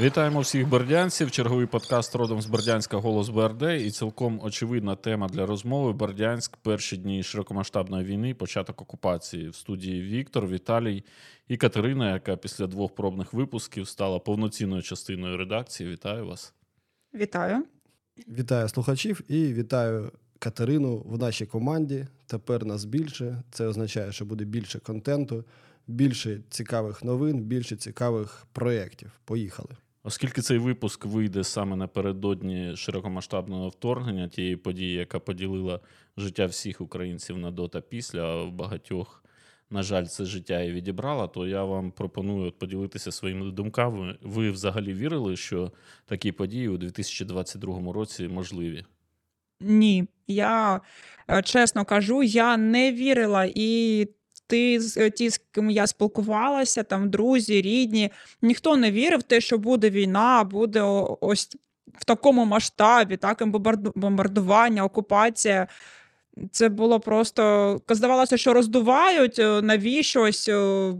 Вітаємо всіх бердянців. Черговий подкаст родом з Бердянська Голос БРД. І цілком очевидна тема для розмови. Бердянськ, перші дні широкомасштабної війни, початок окупації в студії Віктор, Віталій і Катерина, яка після двох пробних випусків стала повноцінною частиною редакції. Вітаю вас. Вітаю. Вітаю слухачів і вітаю Катерину в нашій команді. Тепер нас більше. Це означає, що буде більше контенту, більше цікавих новин, більше цікавих проєктів. Поїхали. Оскільки цей випуск вийде саме напередодні широкомасштабного вторгнення, тієї події, яка поділила життя всіх українців на до та після, а в багатьох, на жаль, це життя і відібрала, то я вам пропоную поділитися своїми думками. Ви взагалі вірили, що такі події у 2022 році можливі? Ні, я е, чесно кажу, я не вірила і. Ти з е, ті, з ким я спілкувалася, там друзі, рідні, ніхто не вірив в те, що буде війна, буде ось в такому масштабі, так, бомбардування, окупація. Це було просто здавалося, що роздувають е, навіщось. е,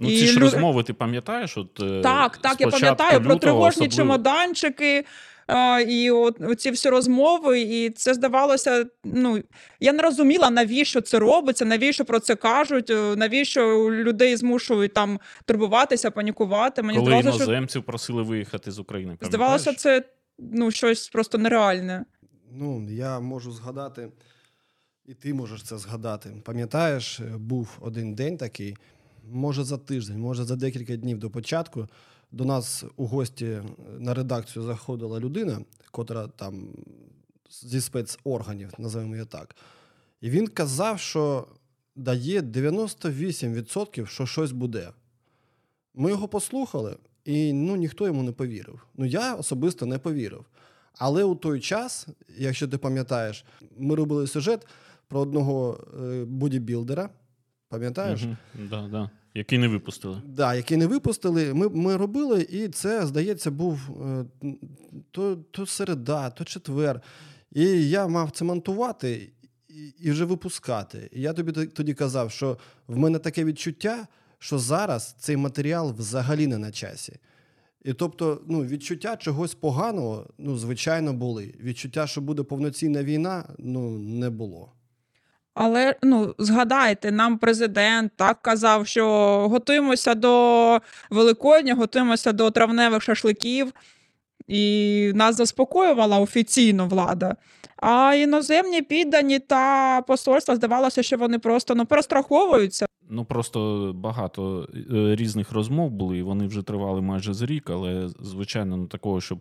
Ну, І ці ж розмови, ти пам'ятаєш? От, Так, так, я пам'ятаю про тривожні особливо. чемоданчики. А, і от ці всі розмови, і це здавалося. Ну я не розуміла, навіщо це робиться, навіщо про це кажуть, е, навіщо людей змушують там турбуватися, панікувати. Мені Коли здавалося, що іноземців просили виїхати з України. здавалося, це ну щось просто нереальне. Ну, я можу згадати, і ти можеш це згадати. Пам'ятаєш, е, був один день такий, може за тиждень, може за декілька днів до початку. До нас у гості е, на редакцію заходила людина, котра там зі спецорганів, називаємо її так. І він казав, що дає 98%, що щось буде. Ми його послухали, і ну, ніхто йому не повірив. Ну, я особисто не повірив. Але у той час, якщо ти пам'ятаєш, ми робили сюжет про одного е, бодібілдера. Пам'ятаєш? Мгм, да, да. Який не випустили. Да, який не випустили. Ми, ми робили, і це, здається, був е, то, то середа, то четвер. І я мав це монтувати і вже випускати. І я тобі тоді казав, що в мене таке відчуття, що зараз цей матеріал взагалі не на часі. І тобто, ну, відчуття чогось поганого, ну, звичайно, були. Відчуття, що буде повноцінна війна, ну, не було. Але ну згадайте, нам президент так казав, що готуємося до Великодня, готуємося до травневих шашликів, і нас заспокоювала офіційно влада. А іноземні піддані та посольства здавалося, що вони просто ну перестраховуються. Ну просто багато е, різних розмов були, і вони вже тривали майже з рік, але звичайно, ну такого, щоб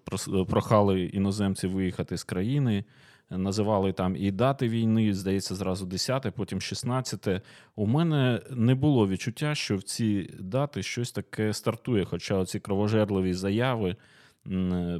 прохали іноземці виїхати з країни. Називали там і дати війни, здається, зразу 10, потім 16. У мене не було відчуття, що в ці дати щось таке стартує. Хоча оці кровожерливі заяви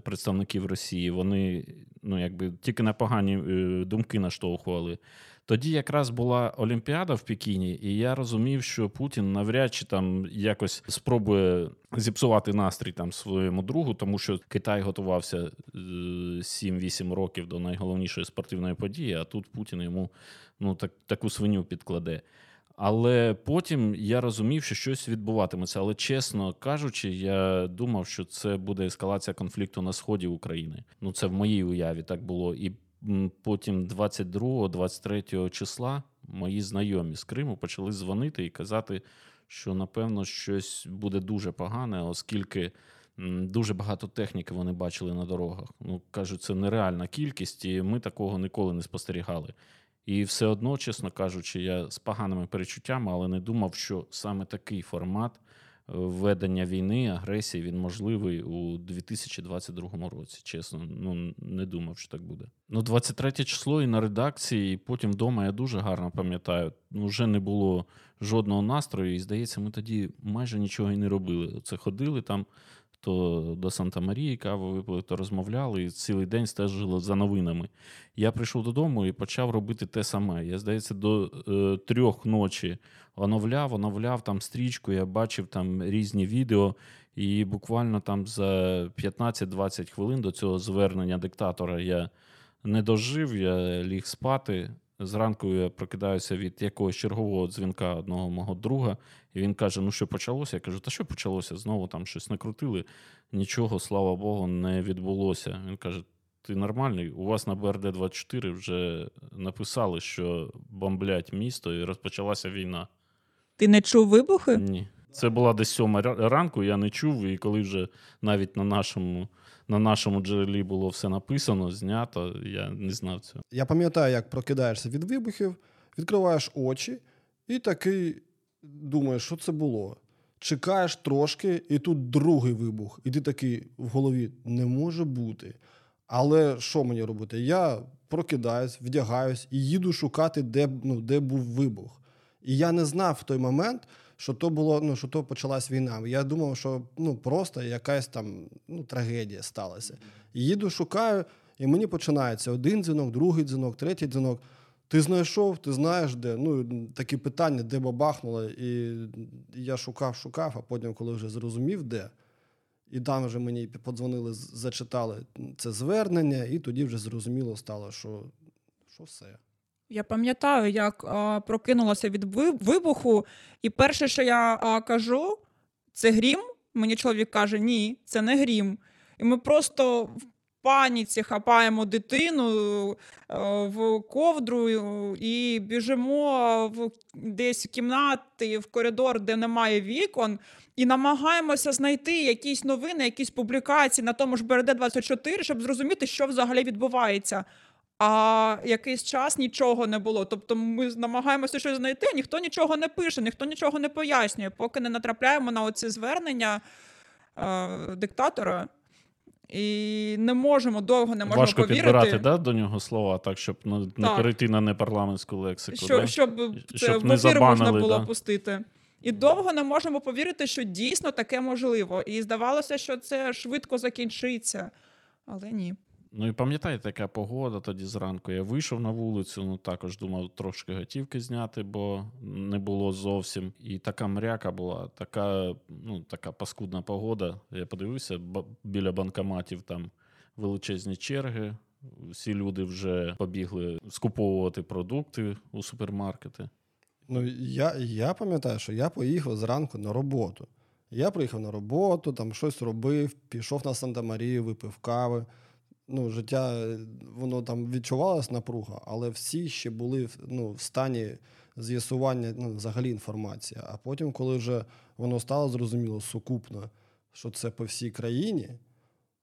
представників Росії, вони ну, якби тільки на погані е, думки наштовхували. Тоді якраз була Олімпіада в Пекіні, і я розумів, що Путін навряд чи там якось спробує зіпсувати настрій там своєму другу, тому що Китай готувався е, 7-8 років до найголовнішої спортивної події, а тут Путін йому ну, так, таку свиню підкладе. Але потім я розумів, що щось відбуватиметься. Але чесно кажучи, я думав, що це буде ескалація конфлікту на сході України. Ну це в моїй уяві так було. І потім 22-23 числа мої знайомі з Криму почали дзвонити і казати, що напевно щось буде дуже погане, оскільки дуже багато техніки вони бачили на дорогах. Ну кажуть, це нереальна кількість, і ми такого ніколи не спостерігали. І все одно, чесно кажучи, я з поганими перечуттями, але не думав, що саме такий формат е, ведення війни, агресії він можливий у 2022 році. Чесно, ну не думав, що так буде. Ну, 23 число і на редакції, і потім вдома я дуже гарно пам'ятаю. Ну, вже не було жодного настрою, і здається, ми тоді майже нічого і не робили. Це ходили там. То до Санта Марії каву випили, то розмовляли і цілий день стежили за новинами. Я прийшов додому і почав робити те саме. Я, здається, до е, трьох ночі оновляв, оновляв там стрічку, я бачив там різні відео, і буквально там за 15-20 хвилин до цього звернення диктатора я не дожив, я ліг спати. Зранку я прокидаюся від якогось чергового дзвінка одного мого друга, і він каже: Ну, що почалося? Я кажу, та що почалося? Знову там щось накрутили. Нічого, слава Богу, не відбулося. Він каже: Ти нормальний? У вас на БРД-24 вже написали, що бомблять місто, і розпочалася війна. Ти не чув вибухи? Ні. Це була десь сьома ранку, я не чув, і коли вже навіть на нашому, на нашому джерелі було все написано, знято, я не знав цього. Я пам'ятаю, як прокидаєшся від вибухів, відкриваєш очі і такий думаєш, що це було. Чекаєш трошки, і тут другий вибух. І ти такий в голові не може бути. Але що мені робити? Я прокидаюсь, вдягаюсь і їду шукати, де, ну, де був вибух. І я не знав в той момент, що то було, ну, що то почалась війна. Я думав, що ну, просто якась там ну, трагедія сталася. Їду, шукаю, і мені починається один дзвінок, другий дзвінок, третій дзвінок. Ти знайшов, ти знаєш де. Ну, такі питання, де бабахнуло. І я шукав, шукав, а потім, коли вже зрозумів, де. І там вже мені подзвонили, зачитали це звернення, і тоді вже зрозуміло стало, що, що все. Я пам'ятаю, як а, прокинулася від вибуху, і перше, що я а, кажу, це грім. Мені чоловік каже: ні, це не грім. І ми просто в паніці хапаємо дитину е, в ковдру і біжимо в десь в кімнати, в коридор, де немає вікон, і намагаємося знайти якісь новини, якісь публікації на тому ж БРД-24, щоб зрозуміти, що взагалі відбувається. А якийсь час нічого не було. Тобто ми намагаємося щось знайти, ніхто нічого не пише, ніхто нічого не пояснює, поки не натрапляємо на оці звернення е, диктатора. І не можемо довго не можемо Важко повірити, підбирати да, до нього слова, так, щоб не, не Так. перейти на непарламентську лексику. що, да? щоб це Щоб в не ефір можна було да. пустити. І довго не можемо повірити, що дійсно таке можливо. І здавалося, що це швидко закінчиться. Але ні. Ну і пам'ятаєте, яка погода тоді зранку. Я вийшов на вулицю, ну також думав трошки готівки зняти, бо не було зовсім. І така мряка була, така, ну, така паскудна погода. Я подивився, біля банкоматів там величезні черги. Всі люди вже побігли скуповувати продукти у супермаркети. Ну, я, я пам'ятаю, що я поїхав зранку на роботу. Я приїхав на роботу, там щось робив, пішов на Санта-Марію, випив кави. Ну, життя, е, воно там відчувалось напруга, але всі ще були ну, в стані з'ясування ну, взагалі інформації. А потім, коли вже воно стало зрозуміло сукупно, що це по всій країні,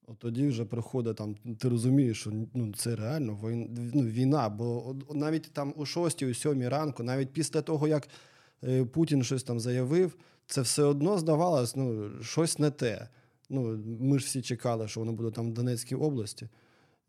от тоді вже приходить там, ти розумієш, що ну, це реально воїн, ну, війна. Бо навіть там о 6 о 7 ранку, навіть після того, як е, Путін щось там заявив, це все одно здавалось, ну, щось не те. Ну, ми ж всі чекали, що воно буде там в Донецькій області.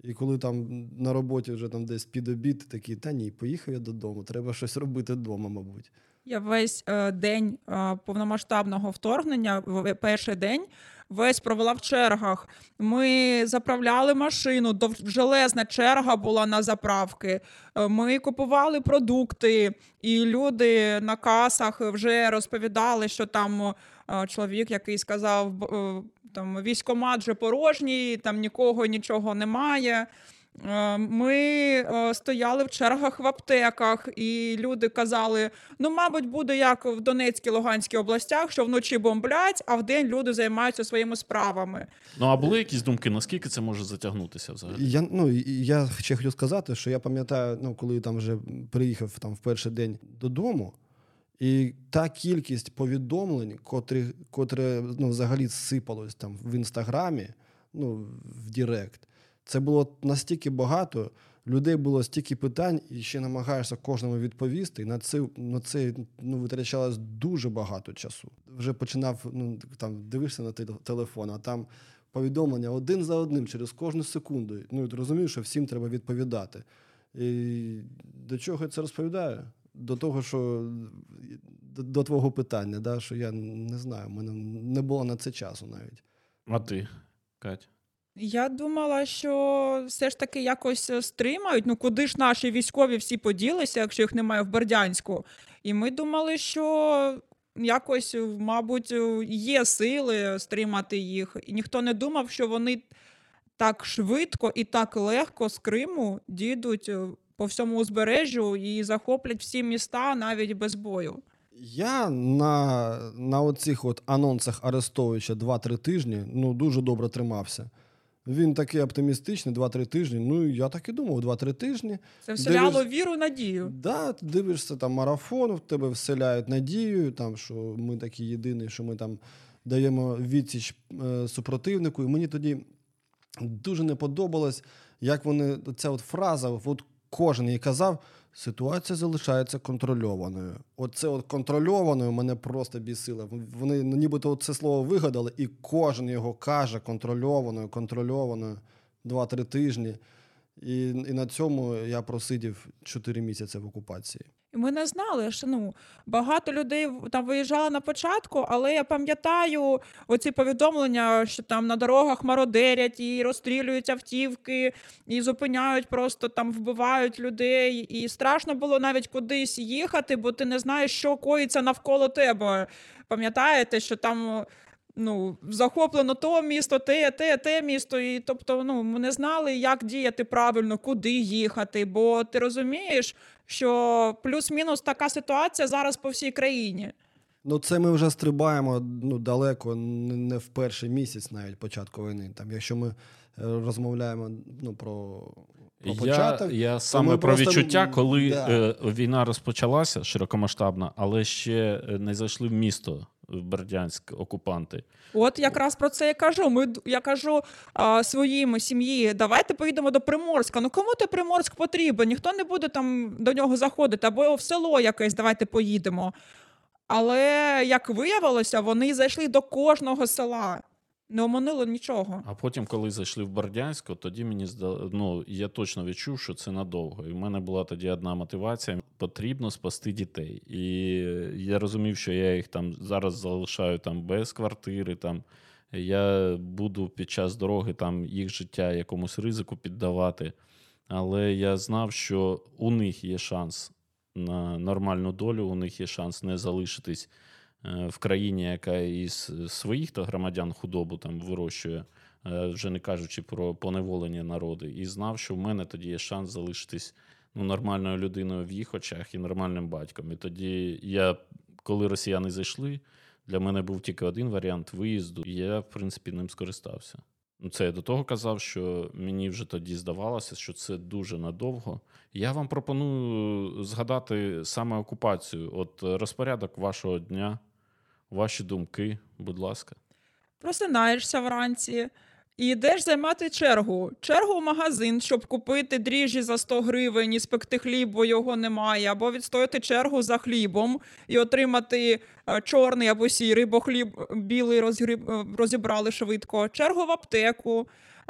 І коли там на роботі вже там десь під обід, такий, та ні, поїхав я додому, треба щось робити вдома, мабуть. Я весь е, день е, повномасштабного вторгнення, в- перший день, весь провела в чергах. Ми заправляли машину, довжелезна черга була на заправки. Е, Ми купували продукти, і люди на касах вже розповідали, що там е, чоловік, який сказав, е, там військомат вже порожній, там нікого нічого немає. Е, Ми е, стояли в чергах в аптеках, і люди казали: ну, мабуть, буде як в Донецькій Луганській областях, що вночі бомблять, а вдень люди займаються своїми справами. Ну, а були якісь думки, наскільки це може затягнутися взагалі? Я, ну, я ще хотів сказати, що я пам'ятаю, ну, коли там вже приїхав там, в перший день додому, і та кількість повідомлень, котрі, котре ну, взагалі сипалось там в інстаграмі, ну, в Дірект, це було настільки багато, людей було стільки питань, і ще намагаєшся кожному відповісти. І на це, на це ну, витрачалось дуже багато часу. Вже починав ну, там, дивишся на телефон, а там повідомлення один за одним через кожну секунду. Ну, ти розумієш, що всім треба відповідати. І до чого я це розповідаю? До того, що до, твого питання, да, що я не знаю, в мене не було на це часу навіть. А ти, Кать? Я думала, що все ж таки якось е, стримають. Ну куди ж наші військові всі поділися, якщо їх немає в Бердянську? І ми думали, що якось, е, мабуть, е, є сили стримати їх. І ніхто не думав, що вони так швидко і так легко з Криму дійдуть е, по всьому узбережжю і захоплять всі міста навіть без бою. Я на, на оцих от анонсах Арестовича 2-3 тижні ну, дуже добре тримався. Він такий оптимістичний, 2-3 тижні. Ну, я так і думав, 2-3 тижні. Це вселяло Дивиш- віру, надію. Да, ти дивишся там марафон, в тебе вселяють надію, там, що ми такі єдині, що ми там даємо відсіч е, супротивнику. І мені тоді дуже не подобалось, як вони ця от фраза, от кожен їй казав, ситуація залишається контрольованою. Оце от контрольованою мене просто бісило. Вони нібито це слово вигадали, і кожен його каже контрольованою, контрольованою 2-3 тижні. І, і на цьому я просидів 4 місяці в окупації. Ми не знали, що ну багато людей там виїжджало на початку, але я пам'ятаю оці повідомлення, що там на дорогах мародерять і розстрілюють автівки, і зупиняють, просто там вбивають людей. І страшно було навіть кудись їхати, бо ти не знаєш, що коїться навколо тебе. Пам'ятаєте, що там. Ну, захоплено то місто, те, те, те місто. І тобто, ну, ми не знали, як діяти правильно, куди їхати. Бо ти розумієш, що плюс-мінус така ситуація зараз по всій країні. Ну, це ми вже стрибаємо ну, далеко, не в перший місяць навіть початку війни. Там, якщо ми е, розмовляємо ну, про, про Я, початок, я саме про просто, відчуття, коли да. е, війна розпочалася широкомасштабна, але ще не зайшли в місто в Бердянськ окупанти. От якраз про це я кажу. Ми я кажу а, своїм сім'ї, давайте поїдемо до Приморська. Ну кому ти Приморськ потрібен? Ніхто не буде там до нього заходити, або в село якесь, давайте поїдемо. Але як виявилося, вони зайшли до кожного села, не оминули нічого. А потім, коли зайшли в Бердянськ, от тоді мені здало, ну я точно відчув, що це надовго. І в мене була тоді одна мотивація: потрібно спасти дітей. І я розумів, що я їх там зараз залишаю там без квартири. Там я буду під час дороги там їх життя якомусь ризику піддавати. Але я знав, що у них є шанс на нормальну долю, у них є шанс не залишитись в країні, яка із своїх то громадян худобу там вирощує, е, вже не кажучи про поневолення народи, і знав, що в мене тоді є шанс залишитись ну, нормальною людиною в їх очах і нормальним батьком. І тоді я, коли росіяни зайшли, для мене був тільки один варіант виїзду, і я, в принципі, ним скористався. Ну, Це я до того казав, що мені вже тоді здавалося, що це дуже надовго. Я вам пропоную згадати саме окупацію. От е, розпорядок вашого дня, ваші думки, будь ласка. Просинаєшся вранці і йдеш займати чергу. Чергу в магазин, щоб купити дріжджі за 100 гривень і спекти хліб, бо його немає, або відстояти чергу за хлібом і отримати е, чорний або сірий, бо хліб е, білий розгріб, е, розібрали швидко. Чергу в аптеку,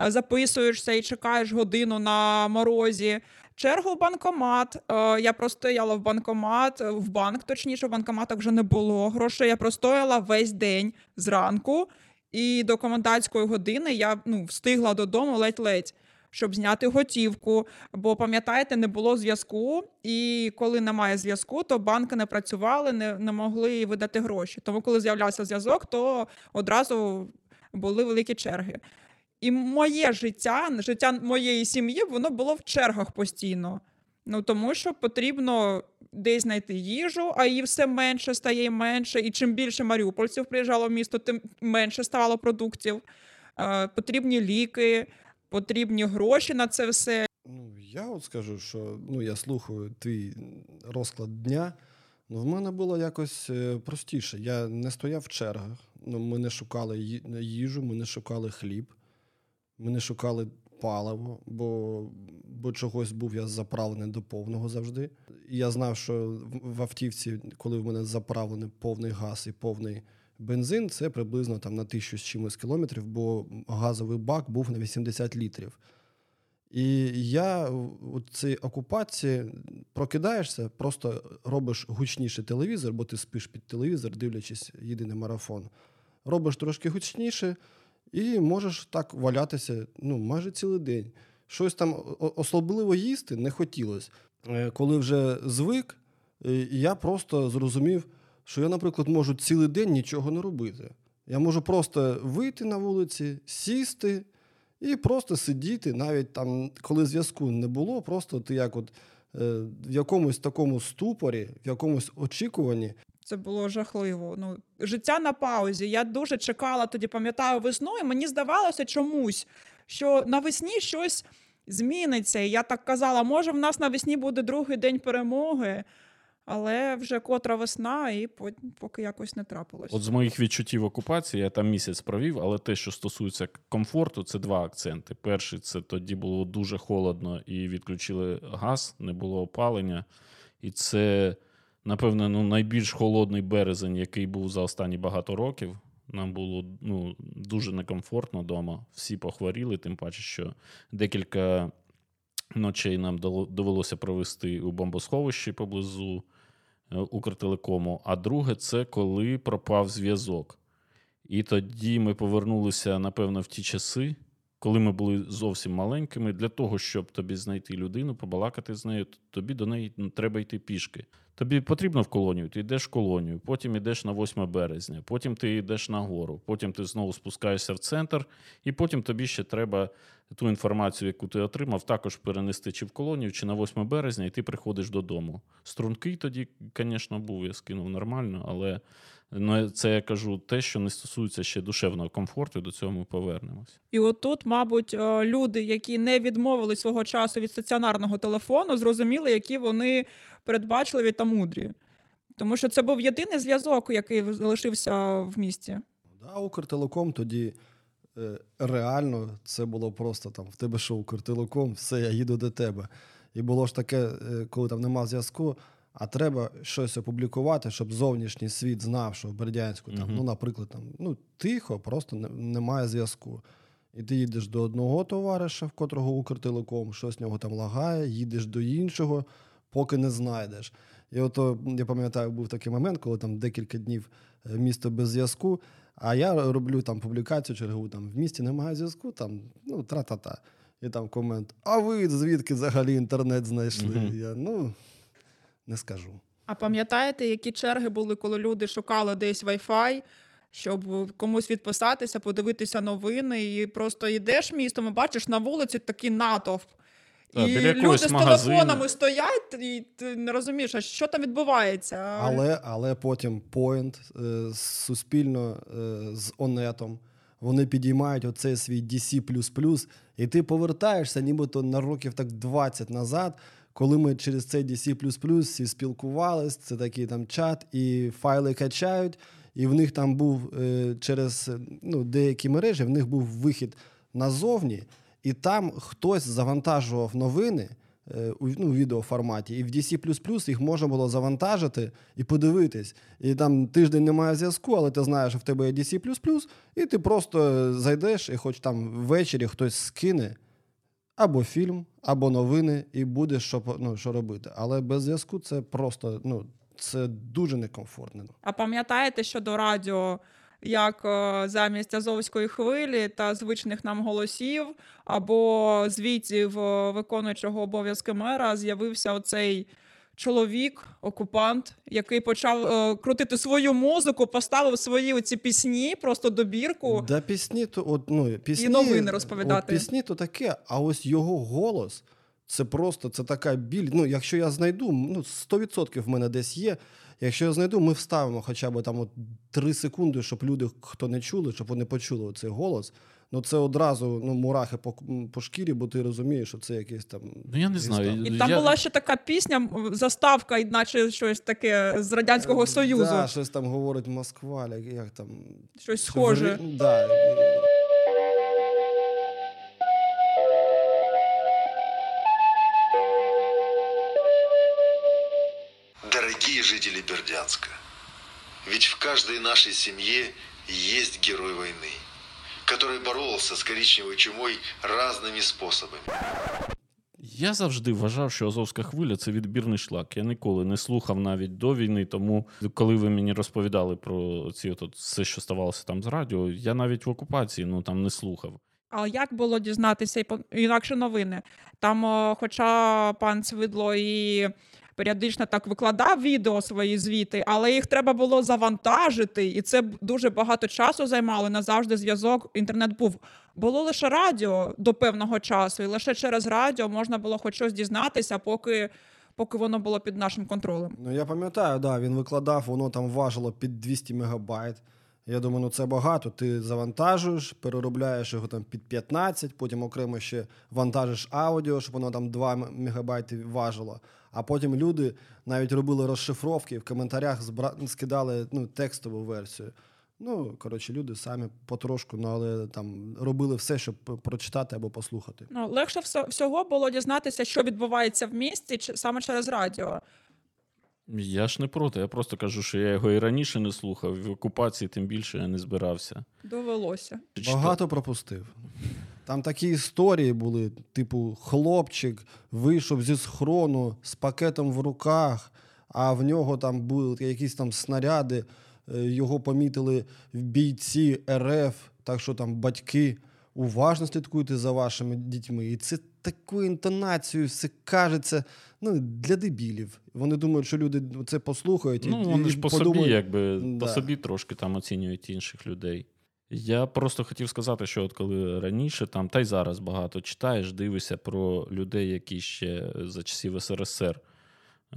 записуєшся і чекаєш годину на морозі. Чергу в банкомат. Е, Я простояла в банкомат, е, в банк, точніше, в банкоматах вже не було грошей. Я простояла весь день зранку. І до комендантської години я ну, встигла додому ледь-ледь, щоб зняти готівку. Бо пам'ятаєте, не було зв'язку, і коли немає зв'язку, то банки не працювали, не, не могли видати гроші. Тому, коли з'являвся зв'язок, то одразу були великі черги. І моє життя, життя моєї сім'ї, воно було в чергах постійно. Ну тому що потрібно десь знайти їжу, а її все менше стає і менше. І чим більше маріупольців приїжджало в місто, тим менше ставало продуктів. Е, потрібні ліки, потрібні гроші на це все. Ну, я от скажу, що ну, я слухаю твій розклад дня. Ну, в мене було якось е, простіше. Я не стояв в чергах. Ну, ми не шукали їжу, ми не шукали хліб, ми не шукали паливо, бо, бо чогось був я заправлений до повного завжди. І я знав, що в- автівці, коли в мене заправлений повний газ і повний бензин, це приблизно там на тисячу з чимось кілометрів, бо газовий бак був на 80 літрів. І я у цій окупації прокидаєшся, просто робиш гучніше телевізор, бо ти спиш під телевізор, дивлячись єдиний марафон. Робиш трошки гучніше і можеш так валятися ну, майже цілий день. Щось там особливо їсти не хотілося. Е, Коли вже звик, е, я просто зрозумів, що я, наприклад, можу цілий день нічого не робити. Я можу просто вийти на вулиці, сісти і просто сидіти, навіть там, коли зв'язку не було, просто ти як от в якомусь такому ступорі, в якомусь очікуванні. Це було жахливо. Ну, життя на паузі. Я дуже чекала тоді, пам'ятаю, весну, і мені здавалося чомусь, що навесні щось зміниться. І я так казала, може, в нас навесні буде другий день перемоги, але вже котра весна, і по- поки якось не трапилось. От з моїх відчуттів окупації я там місяць провів, але те, що стосується комфорту, це два акценти. Перший це тоді було дуже холодно і відключили газ, не було опалення. І це, напевно, ну, найбільш холодний березень, який був за останні багато років. Нам було ну, дуже некомфортно вдома. Всі похворіли, тим паче, що декілька ночей нам довелося провести у бомбосховищі поблизу е, Укртелекому. А друге, це коли пропав зв'язок. І тоді ми повернулися, напевно, в ті часи, коли ми були зовсім маленькими. Для того, щоб тобі знайти людину, побалакати з нею, тобі до неї треба йти пішки. Тобі потрібно в колонію, ти йдеш в колонію, потім йдеш на 8 березня, потім ти йдеш на гору, потім ти знову спускаєшся в центр, і потім тобі ще треба ту інформацію, яку ти отримав, також перенести чи в колонію, чи на 8 березня, і ти приходиш додому. Стрункий тоді, звісно, був, я скинув нормально, але це я кажу те, що не стосується ще душевного комфорту, і до цього ми повернемось. І отут, мабуть, е, люди, які не відмовили свого часу від стаціонарного телефону, зрозуміли, які вони передбачливі та мудрі. Тому що це був єдиний зв'язок, який залишився в місті. Да, Укртелеком тоді е, реально це було просто там: в тебе що, Укртелеком, все, я їду до тебе. І було ж таке, е, коли там нема зв'язку, а треба щось опублікувати, щоб зовнішній світ знав, що в Бердянську там, Мгм. ну, наприклад, там, ну, тихо, просто не, немає зв'язку. І ти їдеш до одного товариша, в котрого Укртелеком, щось в нього там лагає, їдеш до іншого, поки не знайдеш. І ото я пам'ятаю, був такий момент, коли там декілька днів е, місто без зв'язку. А я роблю там публікацію чергову, там в місті немає зв'язку, там ну тра-та-та. І там комент: А ви звідки взагалі інтернет знайшли? Мгм. Я ну не скажу. А пам'ятаєте, які черги були, коли люди шукали десь Wi-Fi, щоб комусь відписатися, подивитися новини, і просто йдеш містом і бачиш на вулиці такий натовп. Так, і люди з магазину. телефонами стоять, і ти не розумієш, а що там відбувається. Але, але потім Point е, суспільно е, з Онетом. Вони підіймають оцей свій DC++, і ти повертаєшся нібито на років так 20 назад, коли ми через цей DC++ всі спілкувались, це такий там чат, і файли качають, і в них там був е, через е, ну, деякі мережі, в них був вихід назовні, і там хтось завантажував новини е, у ну, відеоформаті, і в DC++ їх можна було завантажити і подивитись. І там тиждень немає зв'язку, але ти знаєш, що в тебе є DC++, і ти просто зайдеш, і хоч там ввечері хтось скине або фільм, або новини, і буде що, ну, що робити. Але без зв'язку це просто ну, це дуже некомфортно. А пам'ятаєте щодо радіо, як е, замість азовської хвилі та звичних нам голосів або звітів е, виконуючого обов'язки мера з'явився оцей чоловік, окупант, який почав е, крутити свою музику, поставив свої оці пісні, просто добірку. Да, пісні, то от, ну, пісні, новини розповідати. От, пісні то таке, а ось його голос це просто це така біль. Ну, якщо я знайду, ну 100% в мене десь є. Якщо я знайду, ми вставимо хоча б там от 3 секунди, щоб люди, хто не чули, щоб вони почули цей голос. Ну це одразу ну, мурахи по, по шкірі, бо ти розумієш, що це якийсь там. Ну, я не знаю. І там я- була ще така пісня, заставка, наче щось таке з Радянського Союзу. Да, щось там говорить Москва, як- як там. Щось схоже. Ври- Да. Дорогие жители Бердянска, ведь в каждой нашей семье есть герой войны, который боролся с коричневой чумой разными способами. Я завжди вважав, що Азовська хвиля це відбірний шлак. Я ніколи не слухав навіть до війни. Тому, коли ви мені розповідали про ці от, все, що ставалося там з радіо, я навіть в окупації ну там не слухав. А як було дізнатися інакше новини? Там, е, хоча пан Цвидло і періодично так викладав відео свої звіти, але їх треба було завантажити, і це дуже багато часу займало. Не завжди зв'язок, інтернет був. Було лише радіо до певного часу, і лише через радіо можна було хоч щось дізнатися, поки поки воно було під нашим контролем. Ну, я пам'ятаю, да, він викладав, воно там важило під 200 мегабайт. Я думаю, ну це багато. Ти завантажуєш, переробляєш його там під 15, потім окремо ще вантажиш аудіо, щоб воно там 2 м- мегабайти важило. А потім люди навіть робили розшифровки, в коментарях скидали ну, текстову версію. Ну, коротше, люди самі потрошку, ну, але там робили все, щоб прочитати або послухати. Ну, легше всього було дізнатися, що відбувається в місті саме через радіо. Я ж не проти. Я просто кажу, що я його і раніше не слухав, в окупації тим більше я не збирався. Довелося. Багато пропустив. Там такі історії були: типу, хлопчик вийшов зі схрону з пакетом в руках, а в нього там були якісь там снаряди, е, його помітили в бійці РФ, так що там батьки уважно слідкуйте за вашими дітьми. І це такою інтонацією все кажеться ну, для дебілів. Вони думають, що люди це послухають Ну, і, вони і ж по подумають, собі, якби по собі трошки там оцінюють інших людей. Я просто хотів сказати, що от коли раніше там, та й зараз багато читаєш, дивишся про людей, які ще за часів СРСР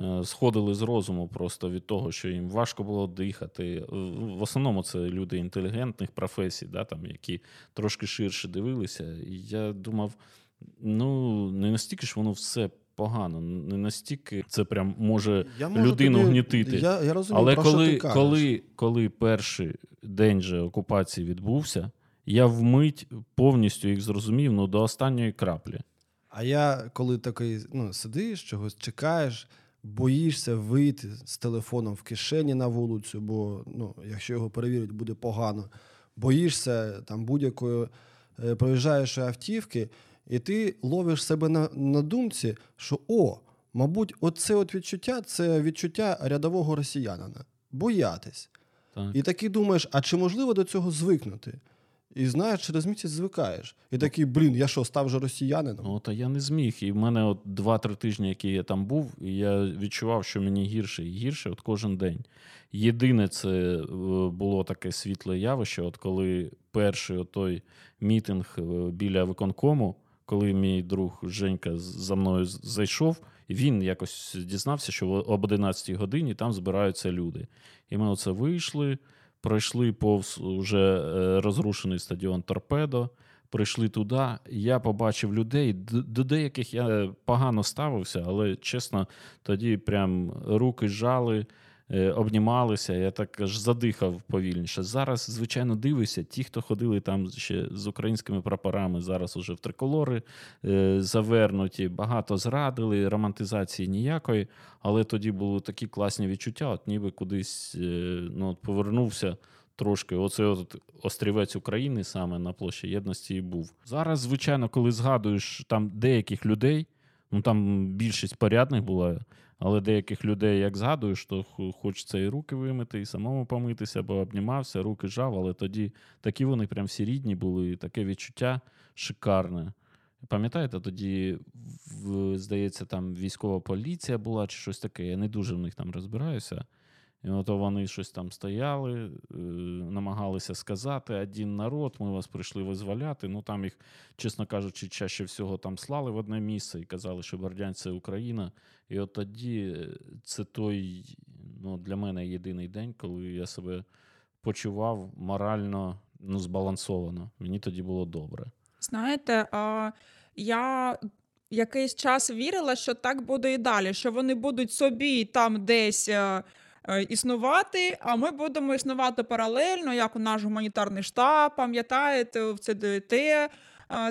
е, сходили з розуму просто від того, що їм важко було дихати. В основному це люди інтелігентних професій, да, там, які трошки ширше дивилися. І я думав, ну не настільки ж воно все погано, не настільки це прям може Я людину тобі- гнітити. Я, я розумію, Але про що коли, ти кажеш. коли, коли перший день же окупації відбувся, я вмить повністю їх зрозумів ну, до останньої краплі. А я, коли такий ну, сидиш, чогось чекаєш, боїшся вийти з телефоном в кишені на вулицю, бо ну, якщо його перевірять, буде погано. Боїшся там будь-якої е, проїжджаєш автівки, і ти ловиш себе на, на думці, що о, мабуть, оце от відчуття це відчуття рядового росіянина. Боятись. Так. І такий думаєш, а чи можливо до цього звикнути? І знаєш, через місяць звикаєш. І такий, блін, я що, став же росіянином? Ну, та я не зміг. І в мене от 2-3 тижні, які я там був, і я відчував, що мені гірше і гірше от кожен день. Єдине, це е, було таке світле явище, от коли перший той мітинг е, біля виконкому, коли мій друг Женька за мною зайшов, він якось дізнався, що об 11 годині там збираються люди. І ми оце вийшли, пройшли повз уже е, розрушений стадіон Торпедо. Прийшли туди, я побачив людей, до деяких я погано ставився, але чесно, тоді прям руки жали, е, обнімалися, я так аж задихав повільніше. Зараз, звичайно, дивишся, ті, хто ходили там ще з українськими прапорами, зараз уже в триколори е, завернуті, багато зрадили, романтизації ніякої, але тоді були такі класні відчуття, от ніби кудись е, ну, повернувся трошки. Оце от острівець України саме на площі єдності і був. Зараз, звичайно, коли згадуєш там деяких людей, ну там більшість порядних була, але деяких людей, як згадую, хо- хочеться і руки вимити, і самому помитися, бо обнімався, руки жав, але тоді такі вони прям всі рідні були, і таке відчуття шикарне. Пам'ятаєте, тоді, здається, там військова поліція була чи щось таке. Я не дуже в них там розбираюся. І от вони щось там стояли, е, намагалися сказати: один народ, ми вас прийшли визволяти. Ну там їх, чесно кажучи, чаще всього там слали в одне місце і казали, що Бердянськ це Україна. І от тоді е, це той ну, для мене єдиний день, коли я себе почував морально ну, збалансовано. Мені тоді було добре. Знаєте, а, я якийсь час вірила, що так буде і далі, що вони будуть собі там десь е, існувати, а ми будемо існувати паралельно, як у наш гуманітарний штаб, пам'ятаєте, в ЦДТ, е,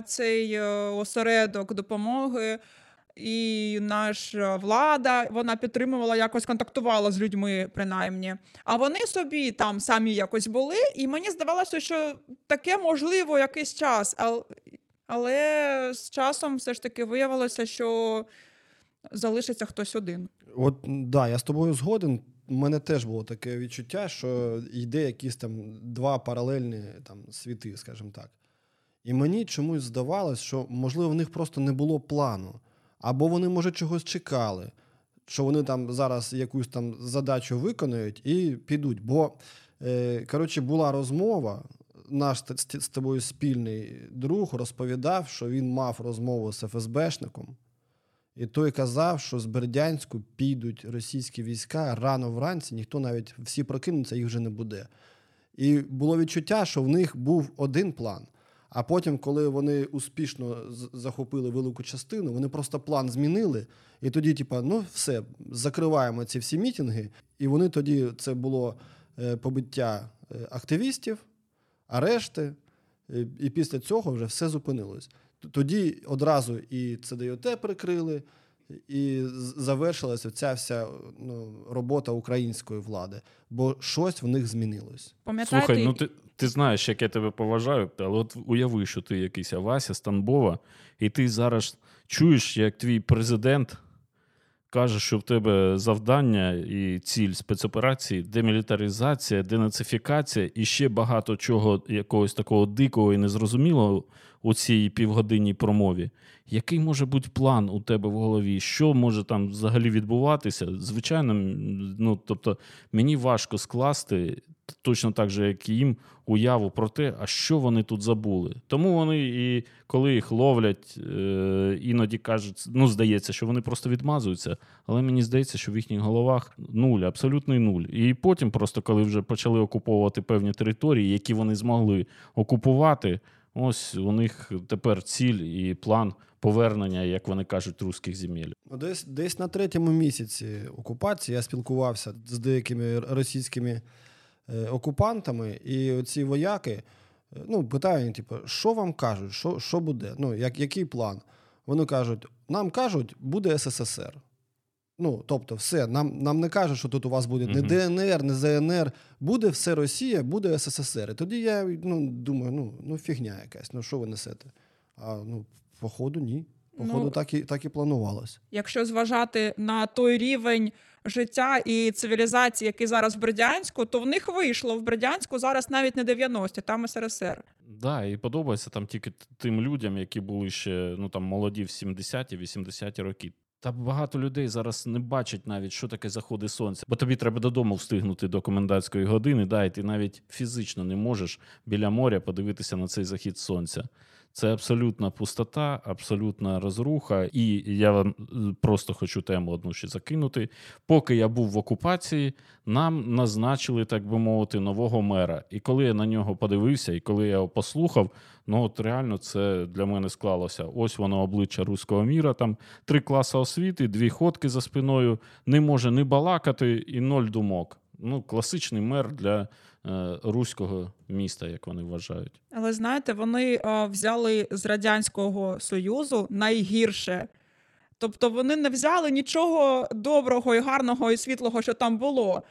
цей е, осередок допомоги. І наша влада вона підтримувала, якось контактувала з людьми, принаймні. А вони собі там самі якось були, і мені здавалося, що таке можливо якийсь час. Але з часом все ж таки виявилося, що залишиться хтось один. От да, я з тобою згоден. У мене теж було таке відчуття, що йде якісь там два паралельні там, світи, скажімо так. І мені чомусь здавалось, що, можливо, в них просто не було плану. Або вони, може, чогось чекали, що вони там зараз якусь там задачу виконають і підуть. Бо, е, коротше, була розмова. Наш з тобою спільний друг розповідав, що він мав розмову з ФСБшником. І той казав, що з Бердянську підуть російські війська рано вранці, ніхто навіть всі прокинуться, їх вже не буде. І було відчуття, що в них був один план. А потім, коли вони успішно захопили велику частину, вони просто план змінили. І тоді, типа, ну все, закриваємо ці всі мітинги. І вони тоді це було е, побиття е, активістів, арешти. І після цього вже все зупинилось. Тоді одразу і ЦДЮТ прикрили, і завершилася ця вся ну, робота української влади, бо щось в них змінилось. Пам'ятаєте, Слухай, ну ти, ти знаєш, як я тебе поважаю, але от уяви, що ти якийсь Вася з Тамбова, і ти зараз чуєш, як твій президент каже, що в тебе завдання і ціль спецоперації демілітаризація, денацифікація і ще багато чого якогось такого дикого і незрозумілого у цій півгодинній промові. Який може бути план у тебе в голові? Що може там взагалі відбуватися? Звичайно, ну тобто мені важко скласти точно так же, як і їм, уяву про те, а що вони тут забули. Тому вони і коли їх ловлять, е, іноді кажуть, ну здається, що вони просто відмазуються, але мені здається, що в їхніх головах нуль, абсолютний нуль. І потім, просто коли вже почали окуповувати певні території, які вони змогли окупувати, ось у них тепер ціль і план повернення, як вони кажуть, руських земель. Ну, Десь, десь на третьому місяці окупації я спілкувався з деякими російськими е, окупантами, і оці вояки е, ну, питають, типу, що вам кажуть, що, що буде? Ну, як, який план? Вони кажуть, нам кажуть, буде СССР. Ну, тобто, все, нам, нам не кажуть, що тут у вас буде не ДНР, не ЗНР, буде все Росія, буде СССР. І тоді я ну, думаю, ну, ну фігня якась, ну що ви несете? А ну, походу, ні. Походу, Ну, так, і, так і планувалось. якщо зважати на той рівень життя і цивілізації, який зараз в Бердянську, то в них вийшло в Бердянську зараз навіть не 90-ті, там СРСР. Да, і подобається там тільки тим людям, які були ще ну там молоді в 70-ті, 80-ті роки. Та багато людей зараз не бачать навіть, що таке заходи сонця. Бо тобі треба додому встигнути до комендантської години, да, і ти навіть фізично не можеш біля моря подивитися на цей захід сонця. Це абсолютна пустота, абсолютна розруха. І я вам е, просто хочу тему одну ще закинути. Поки я був в окупації, нам назначили, так би мовити, нового мера. І коли я на нього подивився, і коли я його послухав, ну от реально це для мене склалося. Ось воно обличчя руського міра. Там три класи освіти, дві ходки за спиною, не може не балакати і ноль думок. Ну, класичний мер для руського міста, як вони вважають. Але знаєте, вони а, взяли з Радянського Союзу найгірше. Тобто вони не взяли нічого доброго і гарного і світлого, що там було.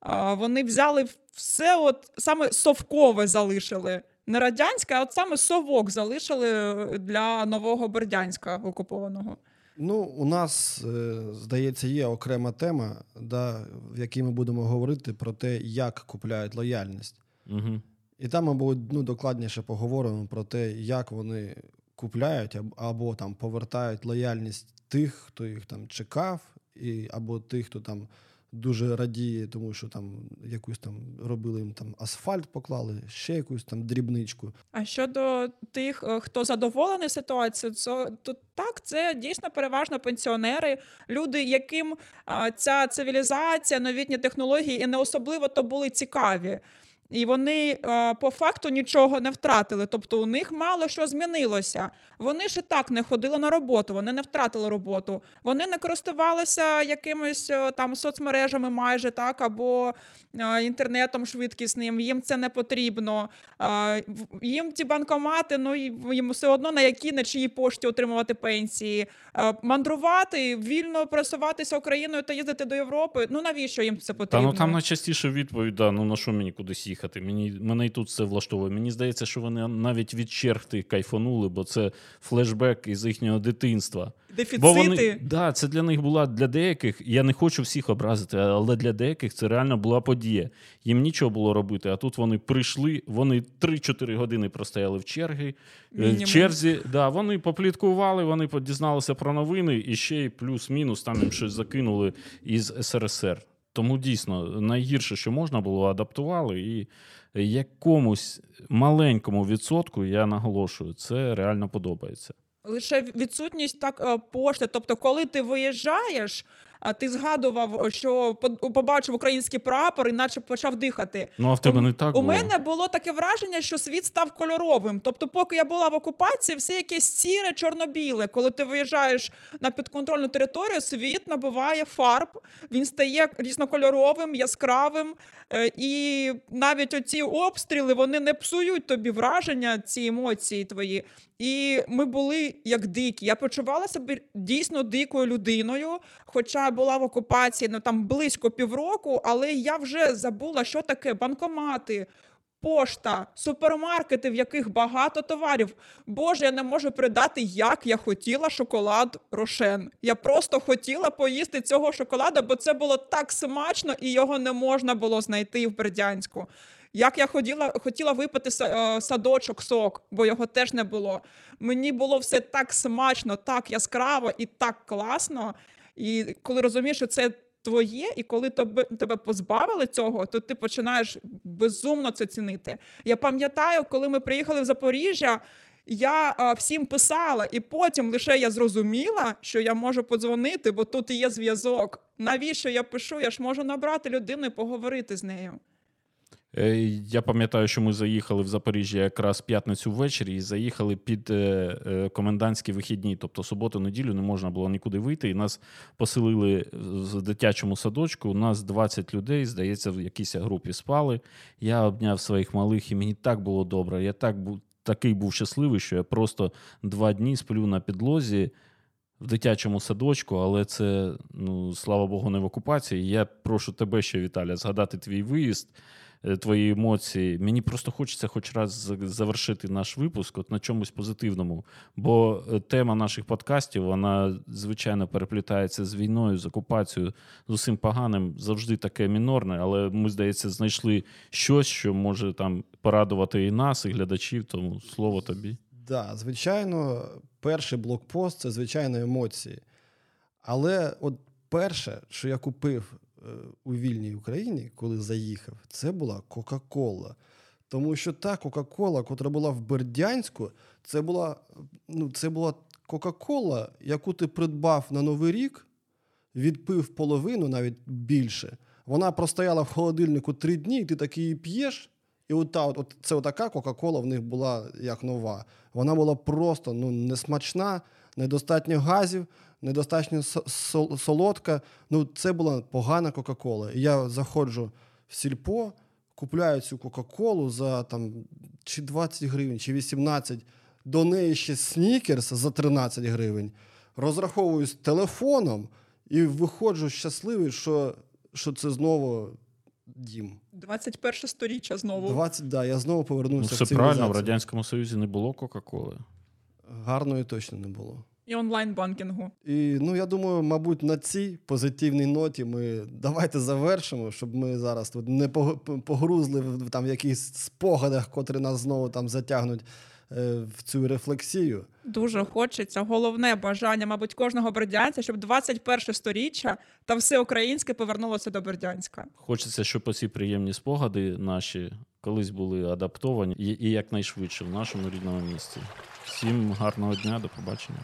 А, вони взяли все, от саме совкове залишили. Не радянське, а от саме совок залишили е, для нового Бердянська окупованого. Ну, у нас, е, здається, є окрема тема, да, в якій ми будемо говорити про те, як купляють лояльність. Угу. І там, мабуть, ну, докладніше поговоримо про те, як вони купляють або, або там повертають лояльність тих, хто їх там чекав, і, або тих, хто там дуже радіє, тому що там якусь там робили їм там асфальт, поклали, ще якусь там дрібничку. А щодо тих, е, хто задоволений ситуацією, то, так, це дійсно переважно пенсіонери, люди, яким ця цивілізація, новітні технології і не особливо то були цікаві. І вони а, по факту нічого не втратили. Тобто у них мало що змінилося. Вони ж і так не ходили на роботу, вони не втратили роботу. Вони не користувалися якимись е, там соцмережами майже так, або е, інтернетом швидкісним. Їм це не потрібно. Їм ті банкомати, ну їм все одно на якій на чиїй пошті отримувати пенсії, мандрувати, вільно просуватися Україною та їздити до Європи. Ну навіщо їм це Та потрібно? ну там найчастіше відповідь, да, ну на що мені кудись їхати? Мені, мене і тут все влаштовує. Мені здається, що вони навіть від черг тих кайфанули, бо це флешбек із їхнього дитинства. Дефіцити. Бо вони, да, це для них була для деяких, я не хочу всіх образити, але для деяких це реально була подія. Їм нічого було робити, а тут вони прийшли, вони 3-4 години простояли в черги, е, в Мінімум. черзі. Да, вони попліткували, вони дізналися про новини і ще й плюс-мінус там їм щось закинули із СРСР. Тому дійсно найгірше, що можна було, адаптували, і якомусь маленькому відсотку, я наголошую, це реально подобається. Лише відсутність так е, пошти. Тобто, коли ти виїжджаєш, ти згадував, що по- побачив український прапор, і наче почав дихати. Ну, а в тебе не так У було? мене було таке враження, що світ став кольоровим. Тобто, поки я була в окупації, все якесь сіре, чорно-біле. Коли ти виїжджаєш на підконтрольну територію, світ набуває фарб, він стає різнокольоровим, яскравим. Е, І навіть оці обстріли вони не псують тобі враження, ці емоції твої. І ми були як дикі. Я почувала себе дійсно дикою людиною, хоча була в окупації ну там близько півроку, але я вже забула, що таке банкомати. Пошта, супермаркети, в яких багато товарів. Боже, я не можу передати, як я хотіла шоколад Рошен. Я просто хотіла поїсти цього шоколада, бо це було так смачно, і його не можна було знайти в Бердянську. Як я хотіла, хотіла випити е, садочок сок, бо його теж не було. Мені було все так смачно, так яскраво і так класно. І коли розумієш, що це твоє, і коли тебе, тебе позбавили цього, то ти починаєш безумно це цінити. Я пам'ятаю, коли ми приїхали в Запоріжжя. Я а, всім писала, і потім лише я зрозуміла, що я можу подзвонити, бо тут є зв'язок. Навіщо я пишу? Я ж можу набрати людину і поговорити з нею. Е, Я пам'ятаю, що ми заїхали в Запоріжжя якраз п'ятницю ввечері і заїхали під е, е, комендантські вихідні. Тобто суботу, неділю не можна було нікуди вийти. І нас поселили в дитячому садочку. У нас 20 людей, здається, в якійсь групі спали. Я обняв своїх малих, і мені так було добре. Я так був такий був щасливий, що я просто два дні сплю на підлозі. В дитячому садочку, але це, ну слава Богу, не в окупації. Я прошу тебе ще, Віталя, згадати твій виїзд, твої емоції. Мені просто хочеться хоч раз завершити наш випуск от на чомусь позитивному. Бо е, тема наших подкастів, вона звичайно переплітається з війною, з окупацією, з усім поганим, завжди таке мінорне, але ми, здається, знайшли щось, що може там порадувати і нас, і глядачів. Тому слово тобі. Да, звичайно, перший блокпост це звичайно емоції. Але от перше, що я купив е, у вільній Україні, коли заїхав, це була Кока-Кола. Тому що та Кока-Кола, котра була в Бердянську, це була, ну, це була Кока-Кола, яку ти придбав на Новий рік, відпив половину, навіть більше. Вона простояла в холодильнику три дні, і ти такий її п'єш. І от, та, от, це отака Кока-Кола в них була як нова. Вона була просто ну, несмачна, недостатньо газів, недостатньо солодка. Ну, це була погана Кока-Кола. І я заходжу в сільпо, купляю цю Кока-Колу за там, чи 20 гривень, чи 18. До неї ще снікерс за 13 гривень. Розраховуюсь телефоном і виходжу щасливий, що, що це знову дім. 21 сторіччя знову. 20, да, я знову Ну, повернувся все в правильно, в. Радянському Союзі не було Кока-Коли. Гарної точно не було. І онлайн-банкінгу. І ну я думаю, мабуть, на цій позитивній ноті ми давайте завершимо, щоб ми зараз тут не пог- погрузли в там в якихось спогадах, котрі нас знову там затягнуть е, в цю рефлексію. Дуже хочеться. Головне бажання, мабуть, кожного бердянця, щоб 21 сторіччя та все українське повернулося до Бердянська. Хочеться, щоб оці приємні спогади наші колись були адаптовані і, і якнайшвидше в нашому рідному місті. Всім гарного дня, до побачення.